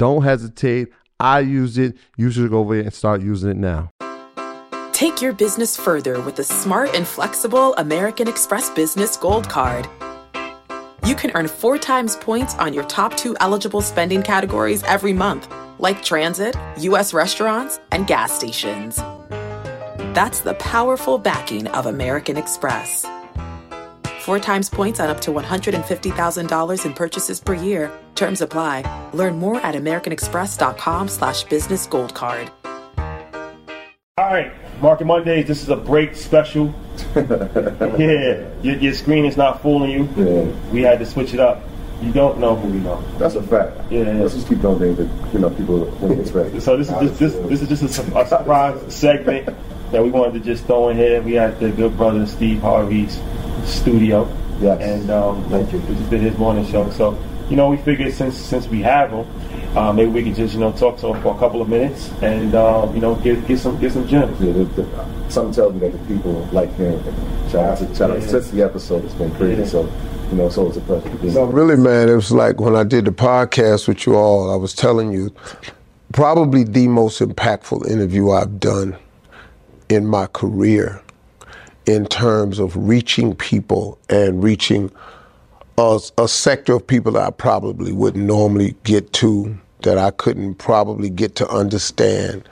don't hesitate. I use it. You should go over there and start using it now. Take your business further with the smart and flexible American Express Business Gold Card. You can earn four times points on your top two eligible spending categories every month, like transit, U.S. restaurants, and gas stations. That's the powerful backing of American Express. Four times points on up to $150,000 in purchases per year. Terms apply. Learn more at americanexpress.com slash business gold card. All right, Market Mondays, this is a break special. yeah, your, your screen is not fooling you. Yeah. We had to switch it up. You don't know who we know. That's a fact. Yeah, yeah. Let's just keep doing things that you know people wouldn't expect. So this is just this, this is just a, a surprise segment that we wanted to just throw in here. We had the good brother Steve Harvey's studio. Yes. And um, Thank you. We just did his morning show. So, you know, we figured since since we have him, uh, maybe we could just, you know, talk to him for a couple of minutes and uh, you know, get get some get some gems. Yeah, the, the, something tells me that the people like hearing from him. Shout out to shout out Yeah. since the episode, it's been crazy. Yeah. So, you know, so it's a pleasure to be No, really, man, it was like when I did the podcast with you all, I was telling you, probably the most impactful interview I've done in my career in terms of reaching people and reaching a, a sector of people that I probably wouldn't normally get to, that I couldn't probably get to understand.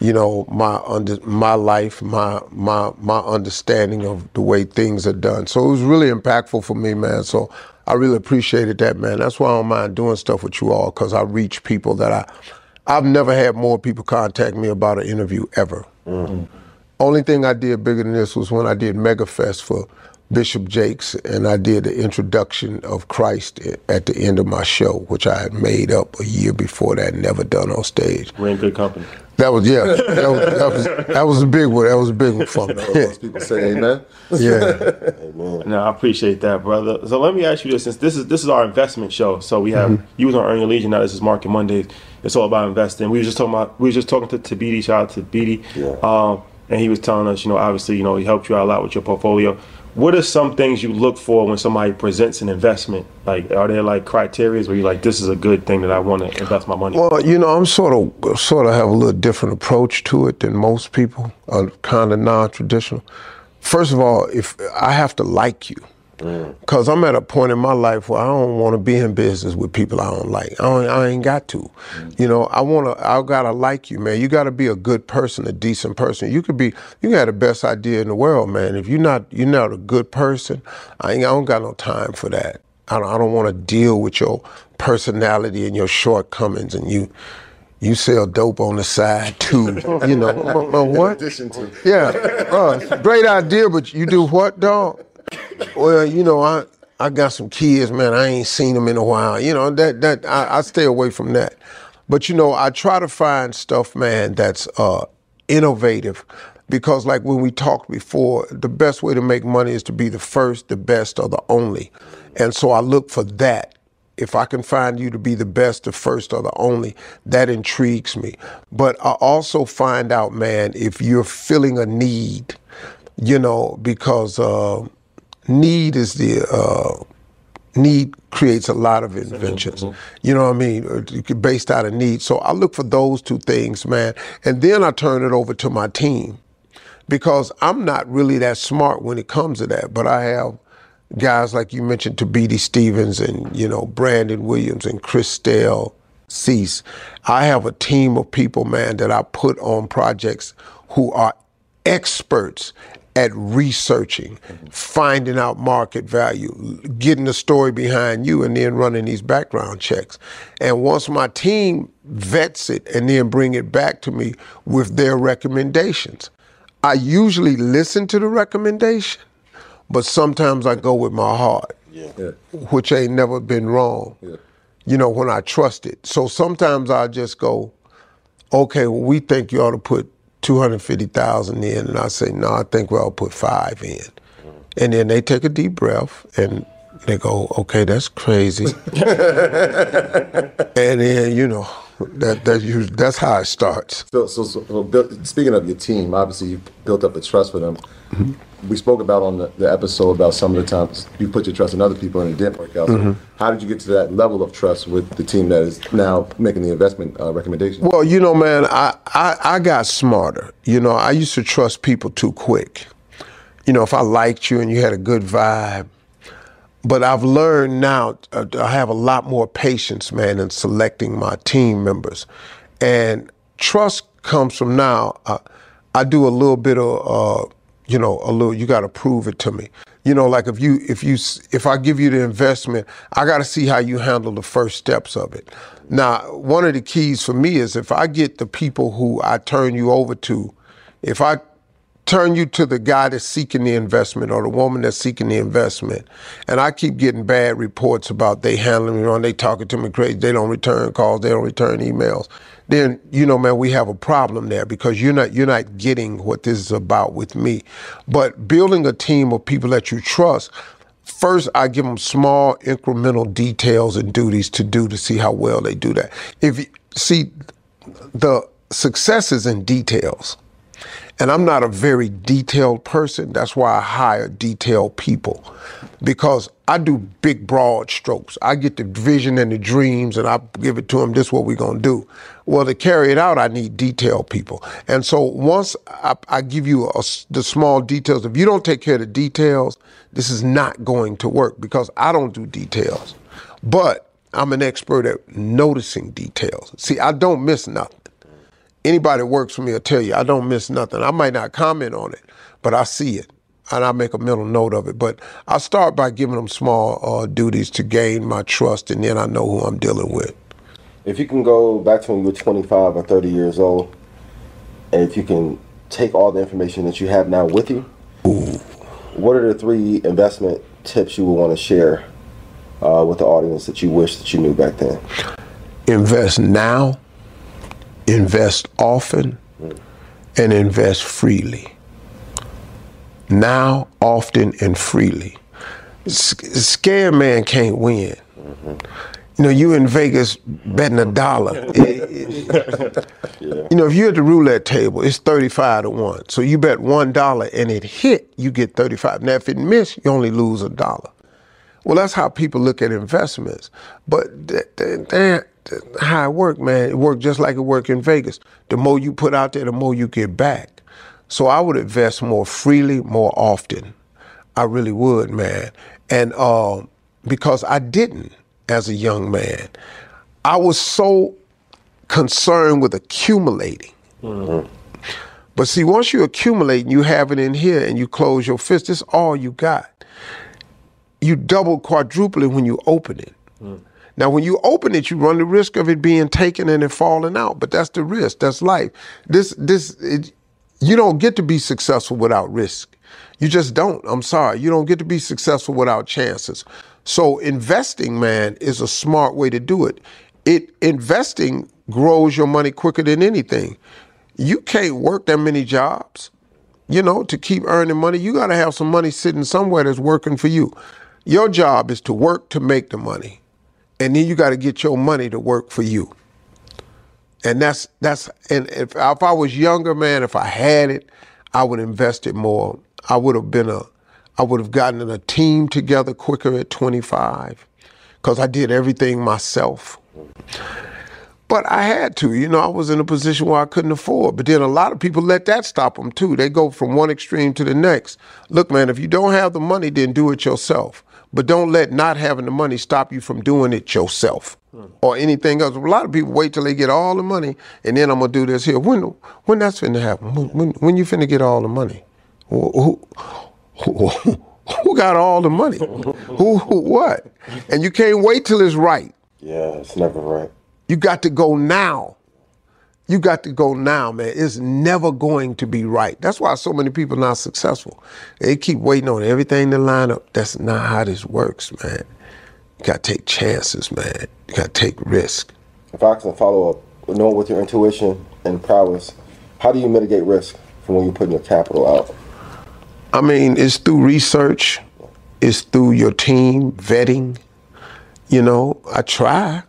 You know, my under my life, my my my understanding of the way things are done. So it was really impactful for me, man. So I really appreciated that, man. That's why I don't mind doing stuff with you all because I reach people that I I've never had more people contact me about an interview ever. Mm-hmm. Only thing I did bigger than this was when I did MegaFest for Bishop Jakes, and I did the introduction of Christ at the end of my show, which I had made up a year before that, never done on stage. We're in good company. That was yeah, that was that was, that was a big one. That was a big one for me. Most people say amen. yeah. Amen. No, I appreciate that, brother. So let me ask you this: since this is this is our investment show, so we have Mm-hmm. you was on Earn Your Leisure. Now this is Market Mondays. It's all about investing. We were just talking about we were just talking to Tabidi. Shout out to Tabidi. Yeah. Um, and he was telling us, you know, obviously, you know, he helped you out a lot with your portfolio. What are some things you look for when somebody presents an investment? Like, are there like criterias where you're like, this is a good thing that I want to invest my money? Well, you know, I'm sort of sort of have a little different approach to it than most people. Uh, are kind of non-traditional. First of all, if I have to like you, because I'm at a point in my life where I don't want to be in business with people I don't like. I, don't, I ain't got to. You know, I want to. I gotta like you, man. You got to be a good person, a decent person. You could be. You can have the best idea in the world, man. If you're not, you're not a good person. I ain't. I don't got no time for that. I don't, I don't want to deal with your personality and your shortcomings and you you sell dope on the side too. You know, what? Yeah, uh, great idea, but you do what, dog? Well, you know, I I got some kids, man. I ain't seen them in a while. You know that that I, I stay away from that. But you know, I try to find stuff, man, that's uh, innovative because like when we talked before, the best way to make money is to be the first, the best, or the only. And so I look for that. If I can find you to be the best, the first, or the only, that intrigues me. But I also find out, man, if you're feeling a need, you know, because uh, need is the uh, need creates a lot of inventions. You know what I mean? Based out of need. So I look for those two things, man, and then I turn it over to my team because I'm not really that smart when it comes to that, but I have guys like you mentioned, Tabiti Stevens and you know Brandon Williams and Christelle Cease. I have a team of people, man, that I put on projects who are experts at researching, finding out market value, getting the story behind you, and then running these background checks. And once my team vets it and then bring it back to me with their recommendations, I usually listen to the recommendation, but sometimes I go with my heart, which ain't never been wrong. You know, when I trust it. So sometimes I just go, okay, well, we think you ought to put 250,000 in. And I say, no, I think we'll put five in. And then they take a deep breath and they go, okay, that's crazy. and then, you know, that, that you, that's how it starts. So, so, so well, built, speaking of your team, obviously you built up a trust for them. We spoke about on the, the episode about some of the times you put your trust in other people and it didn't work out. So How did you get to that level of trust with the team that is now making the investment uh, recommendation? Well, you know, man, I, I, I got smarter. You know, I used to trust people too quick. You know, if I liked you and you had a good vibe, but I've learned now uh, I have a lot more patience, man, in selecting my team members, and trust comes from now. Uh, I do a little bit of, uh, you know, a little. You got to prove it to me. You know, like if you if you if I give you the investment, I got to see how you handle the first steps of it. Now, one of the keys for me is if I get the people who I turn you over to, if I turn you to the guy that's seeking the investment or the woman that's seeking the investment. And I keep getting bad reports about they handling me wrong, they talking to me crazy, they don't return calls, they don't return emails. Then, you know, man, we have a problem there because you're not you're not getting what this is about with me. But building a team of people that you trust, First, I give them small incremental details and duties to do to see how well they do that. If you see, the success is in details. And I'm not a very detailed person. That's why I hire detailed people because I do big, broad strokes. I get the vision and the dreams and I give it to them. This is what we're going to do. Well, to carry it out, I need detailed people. And so once I, I give you a the small details, if you don't take care of the details, this is not going to work because I don't do details. But I'm an expert at noticing details. See, I don't miss nothing anybody that works for me will tell you I don't miss nothing. I might not comment on it, but I see it and I make a mental note of it. But I start by giving them small uh, duties to gain my trust, and then I know who I'm dealing with. If you can go back to when you were 25 or 30 years old, and if you can take all the information that you have now with you, what are the three investment tips you would want to share uh, with the audience that you wish that you knew back then? Invest now, invest often, and invest freely. Now, often, and freely. S- scared man can't win. You know, you in Vegas betting a dollar. It- You know, if you're at the roulette table, it's 35 to 1. So you bet $1 and it hit, you get 35. Now, if it missed, you only lose a dollar. Well, that's how people look at investments. But that, that, that- how it work, man, it work just like it work in Vegas. The more you put out there, the more you get back. So I would invest more freely, more often. I really would, man. And uh, because I didn't as a young man, I was so concerned with accumulating. But see, once you accumulate and you have it in here and you close your fist, it's all you got. You double, quadruple it when you open it. Now, when you open it, you run the risk of it being taken and it falling out. But that's the risk. That's life. This, this, it, you don't get to be successful without risk. You just don't. I'm sorry. You don't get to be successful without chances. So investing, man, is a smart way to do it. It investing grows your money quicker than anything. You can't work that many jobs. you know, to keep earning money, you got to have some money sitting somewhere that's working for you. Your job is to work to make the money, and then you got to get your money to work for you. And that's that's and if if I was younger, man, if I had it, I would invest it more. I would have been a, I would have gotten a team together quicker at 25, because I did everything myself. But I had to, you know, I was in a position where I couldn't afford. But then a lot of people let that stop them too. They go from one extreme to the next. Look, man, if you don't have the money, then do it yourself. But don't let not having the money stop you from doing it yourself or anything else. A lot of people wait till they get all the money and then I'm gonna do this here. When when that's finna happen? When when, when you finna get all the money? Who, who, who, who got all the money? who, who what? And you can't wait till it's right. Yeah, it's never right. You got to go now. You got to go now, man. It's never going to be right. That's why so many people not successful. They keep waiting on everything to line up. That's not how this works, man. You got to take chances, man. You got to take risk. If I can follow up, knowing with your intuition and prowess, how do you mitigate risk from when you're putting your capital out? I mean, it's through research. It's through your team vetting. You know, I try.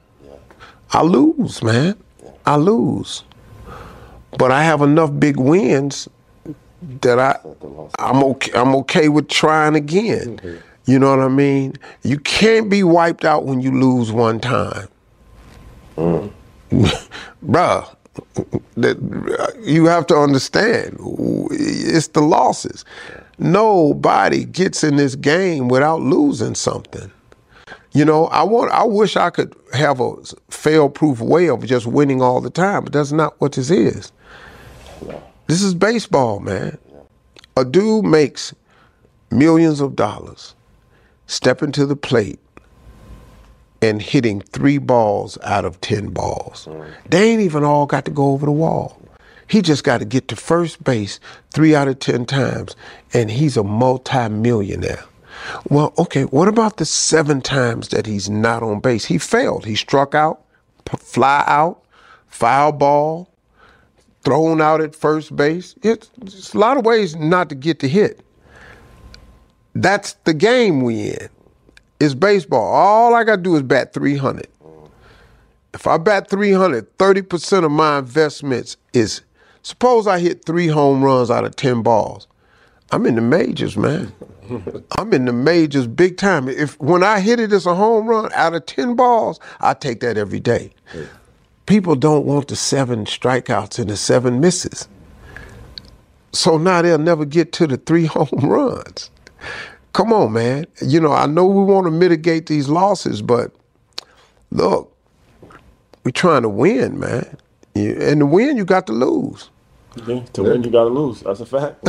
I lose, man. I lose. But I have enough big wins that I I'm okay I'm okay with trying again. Mm-hmm. You know what I mean? You can't be wiped out when you lose one time. Mm. Bruh, that you have to understand it's the losses. Nobody gets in this game without losing something. You know, I want I wish I could have a fail-proof way of just winning all the time, but that's not what this is. This is baseball, man. A dude makes millions of dollars stepping to the plate and hitting three balls out of 10 balls. They ain't even all got to go over the wall. He just got to get to first base three out of 10 times, and he's a multimillionaire. Well, okay, what about the seven times that he's not on base? He failed. He struck out, fly out, foul ball, thrown out at first base. It's, it's a lot of ways not to get the hit. That's the game we in. It's baseball. All I got to do is bat 300. If I bat 300, 30% of my investments is, suppose I hit three home runs out of 10 balls. I'm in the majors, man. I'm in the majors big time. If when I hit it as a home run out of 10 balls, I take that every day. People don't want the seven strikeouts and the seven misses. So now they'll never get to the three home runs. Come on, man. You know, I know we want to mitigate these losses, but look, we're trying to win, man. And to win, you got to lose. Yeah, to win, you gotta lose. That's a fact.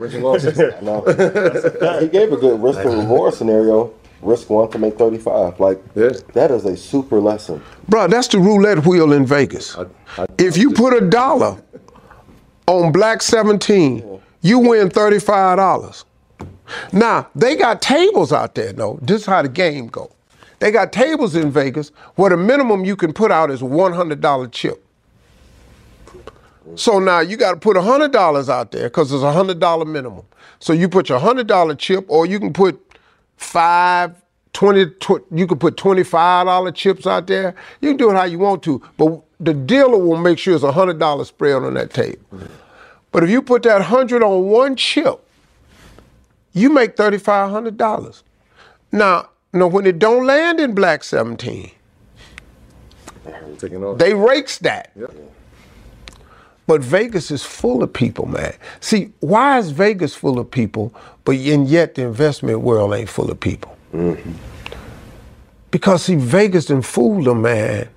Wins and losses. No. he gave a good risk and reward scenario. Risk one to make 35. Like, Yeah. that is a super lesson. Bro, that's the roulette wheel in Vegas. if you put a dollar on Black 17, you win $35. Now, they got tables out there, though. This is how the game go. They got tables in Vegas where the minimum you can put out is $100 chip. So now you got to put $100 out there because it's a $100 minimum. So you put your $100 chip or you can put five, 20, tw- you can put $25 chips out there. You can do it how you want to, but the dealer will make sure it's a $100 spread on that table. But if you put that 100 on one chip, you make $3,500. Now, now, when it don't land in Black 17, they rakes that. But Vegas is full of people, man. See, why is Vegas full of people, but and yet the investment world ain't full of people? Because see, Vegas and fooled them, man.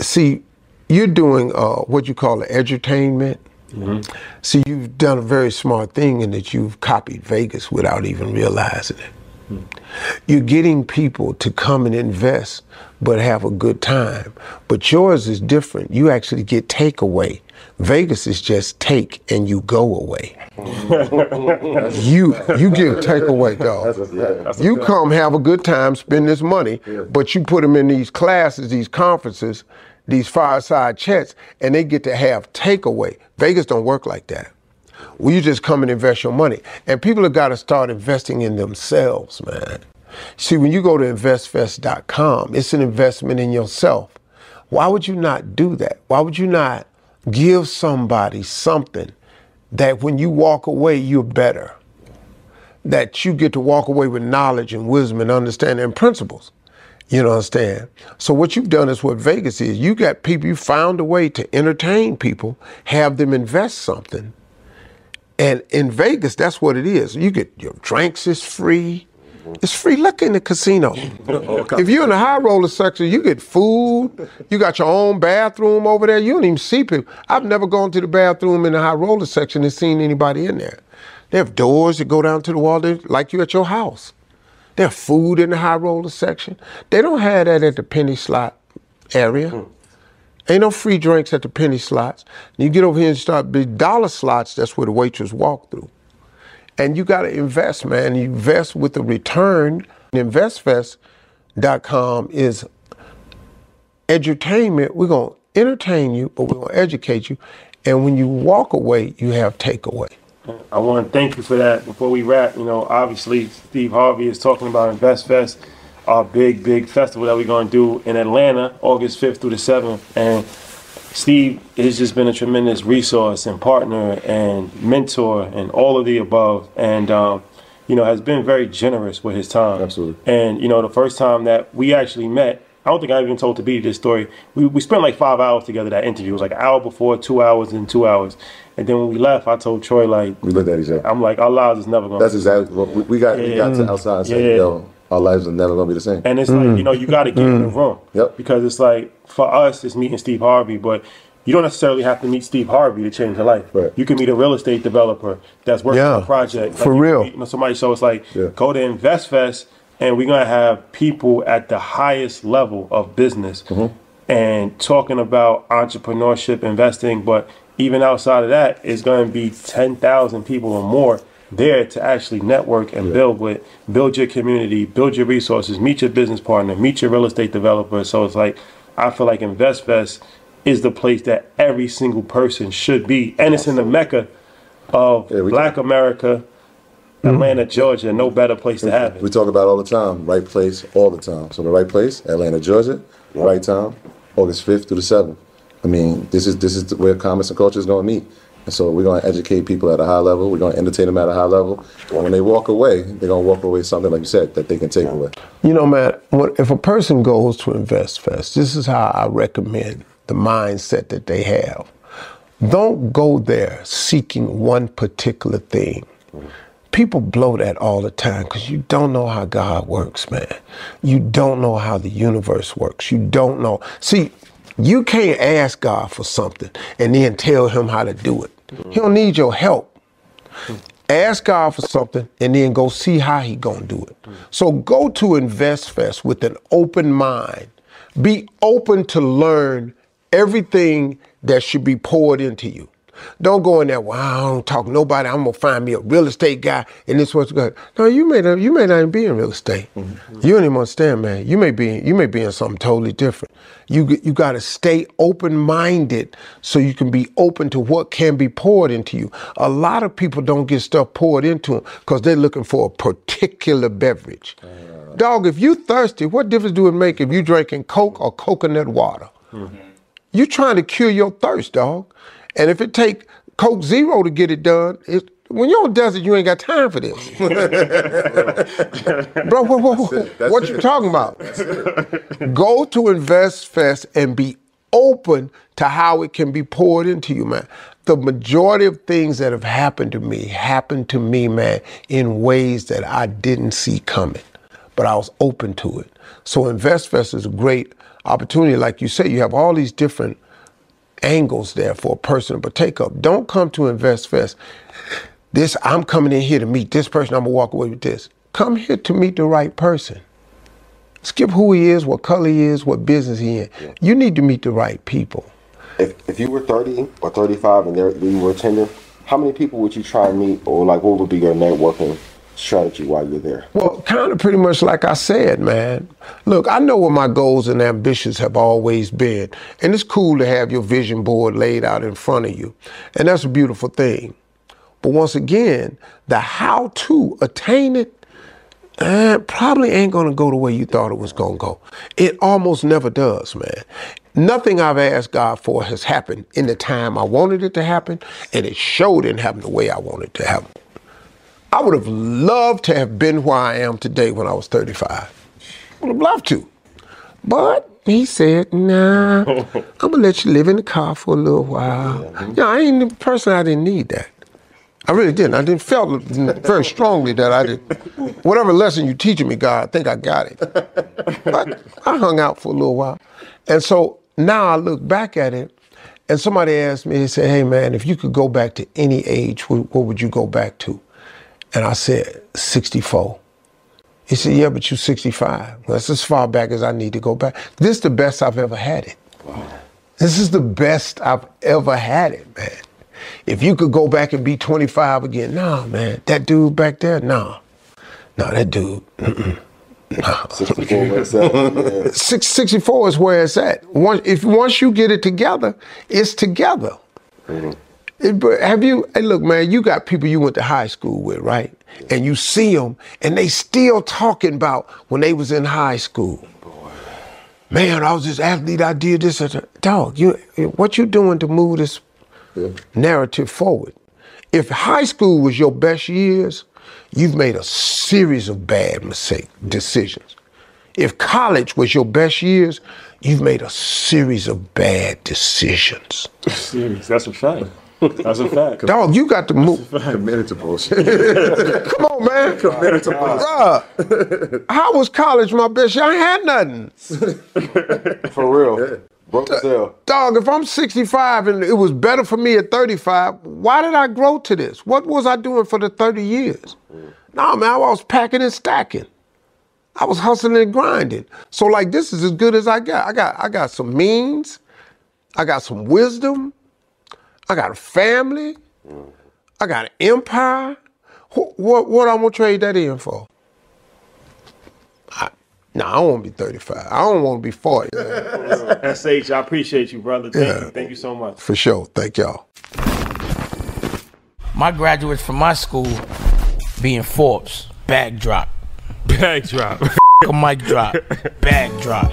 See, you're doing uh, what you call the edutainment. See, you've done a very smart thing in that you've copied Vegas without even realizing it. You're getting people to come and invest, but have a good time. But yours is different. You actually get takeaway. Vegas is just take and you go away. you you get takeaway, dog. You come have a good time, spend this money, but you put them in these classes, these conferences, these fireside chats, and they get to have takeaway. Vegas don't work like that. Well, you just come and invest your money. And people have got to start investing in themselves, man. See, when you go to investfest.com, it's an investment in yourself. Why would you not do that? Why would you not give somebody something that when you walk away, you're better? That you get to walk away with knowledge and wisdom and understanding and principles. You know, understand? So what you've done is what Vegas is. You got people, you found a way to entertain people, have them invest something. And in Vegas, that's what it is. You get your drinks is free. It's free liquor in the casino. Oh, if you're in the high roller section, you get food. You got your own bathroom over there. You don't even see people. I've never gone to the bathroom in the high roller section and seen anybody in there. They have doors that go down to the wall, like you at your house. They have food in the high roller section. They don't have that at the penny slot area. Hmm. Ain't no free drinks at the penny slots. You get over here and start big dollar slots. That's where the waitress walk through. And you got to invest, man. You invest with a return. InvestFest.com is edutainment. We're going to entertain you, but we're going to educate you. And when you walk away, you have takeaway. I want to thank you for that. Before we wrap, you know, obviously Steve Harvey is talking about InvestFest, our big, big festival that we're going to do in Atlanta, August 5th through the 7th. And Steve has just been a tremendous resource and partner and mentor and all of the above. And, um, you know, has been very generous with his time. Absolutely. And, you know, the first time that we actually met, I don't think I even told to be this story. We, we spent like five hours together that interview. It was like an hour before, two hours, and two hours. And then when we left, I told Troy like We looked at each other. I'm like our lives is never gonna. That's exactly what we, we got. We got to outside and said, Yeah. "Yo, our lives are never gonna be the same." and it's like you know you got to get in the room. Yep. Because it's like for us, it's meeting Steve Harvey, but you don't necessarily have to meet Steve Harvey to change your life. Right. You can meet a real estate developer that's working Yeah, on a project for you real. meet, You know, somebody. So it's like Yeah. go to InvestFest, and we're gonna have people at the highest level of business Mm-hmm. and talking about entrepreneurship, investing, but even outside of that, it's going to be 10,000 people or more there to actually network and build with, build your community, build your resources, meet your business partner, meet your real estate developer. So it's like, I feel like InvestFest is the place that every single person should be. And it's in the mecca of Yeah, black America, mm-hmm. Atlanta, Georgia. No better place to have it. We talk about it all the time. Right place, all the time. So the right place, Atlanta, Georgia. Right time, August fifth through the seventh. I mean, this is this is where commerce and culture is going to meet. And so we're going to educate people at a high level. We're going to entertain them at a high level. And when they walk away, they're going to walk away something like you said that they can take away. You know, man, what, if a person goes to InvestFest, this is how I recommend the mindset that they have. Don't go there seeking one particular thing. People blow that all the time because you don't know how God works, man. You don't know how the universe works. You don't know. See, you can't ask God for something and then tell him how to do it. He don't need your help ask God for something and then go see how he gonna do it. So go to Invest InvestFest with an open mind. Be open to learn everything that should be poured into you. Don't go in there, well, I don't talk to nobody. I'm gonna find me a real estate guy and this what's good. No, you may not you may not even be in real estate. Mm-hmm. You don't even understand, man. You may be you may be in something totally different. You you gotta stay open-minded so you can be open to what can be poured into you. A lot of people don't get stuff poured into them because they're looking for a particular beverage. Uh. Dog, if you thirsty, what difference do it make if you drinking Coke or coconut water? Mm-hmm. You're trying to cure your thirst, dog. And if it take Coke Zero to get it done, it, when you're on desert, you ain't got time for this. Bro, what, what, what, you talking about? Go to Invest Fest and be open to how it can be poured into you, man. The majority of things that have happened to me happened to me, man, in ways that I didn't see coming, but I was open to it. So InvestFest is a great opportunity. Like you say, you have all these different angles there for a person to partake of. Don't come to InvestFest. This I'm coming in here to meet this person. I'm gonna walk away with this. Come here to meet the right person. Skip who he is, what color he is, what business he in. You need to meet the right people. If, if you were 30 or 35 and there, you were attending, how many people would you try and meet, or like what would be your networking strategy while you're there? Well, kind of pretty much like I said, man. Look, I know what my goals and ambitions have always been. And it's cool to have your vision board laid out in front of you. And that's a beautiful thing. But once again, the how to attain it uh, probably ain't gonna go the way you thought it was gonna go. It almost never does, man. Nothing I've asked God for has happened in the time I wanted it to happen, and it sure didn't happen the way I wanted it to happen. I would have loved to have been where I am today when I was 35. Would have loved to. But he said, nah, I'm gonna let you live in the car for a little while. Yeah, I ain't the person I didn't need that. I really didn't. I didn't felt very strongly that I did. Whatever lesson you're teaching me, God, I think I got it. But I hung out for a little while. And so now I look back at it, and somebody asked me, they said, hey man, if you could go back to any age, what would you go back to? And I said, 64. He said, yeah, but you're 65. That's as far back as I need to go back. This is the best I've ever had it. This is the best I've ever had it, man. If you could go back and be 25 again, nah, man. That dude back there, nah. Nah, that dude, mm-mm. no. 64 where it's at. Yeah. Six, 64 is where it's at. Once, if once you get it together, it's together. But have you? Hey, look, man, you got people you went to high school with, right? And you see them, and they still talking about when they was in high school. Boy. Man, I was this athlete. I did this. and that." Dog, you, what you doing to move this narrative forward? If high school was your best years, you've made a series of bad mistake decisions. If college was your best years, you've made a series of bad decisions. Serious. That's a fact. That's a fact. Dog, you got to move. Committed to bullshit. Come on, man. Committed to bullshit. Bruh, how was college my best year? I had nothing. For real. Broke as hell. Dog, if I'm 65 and it was better for me at 35, why did I grow to this? What was I doing for the 30 years? Mm. No, man, I was packing and stacking. I was hustling and grinding. So like this is as good as I got. I got I got some means, I got some wisdom, I got a family, I got an empire. What what, what I'm gonna trade that in for? I, no, I don't want to be 35. I don't want to be 40. man. SH, I appreciate you, brother. Thank Yeah. you. Thank you so much. For sure. Thank y'all. My graduates from my school being Forbes, backdrop. Backdrop. Bag drop. A mic drop, bag drop.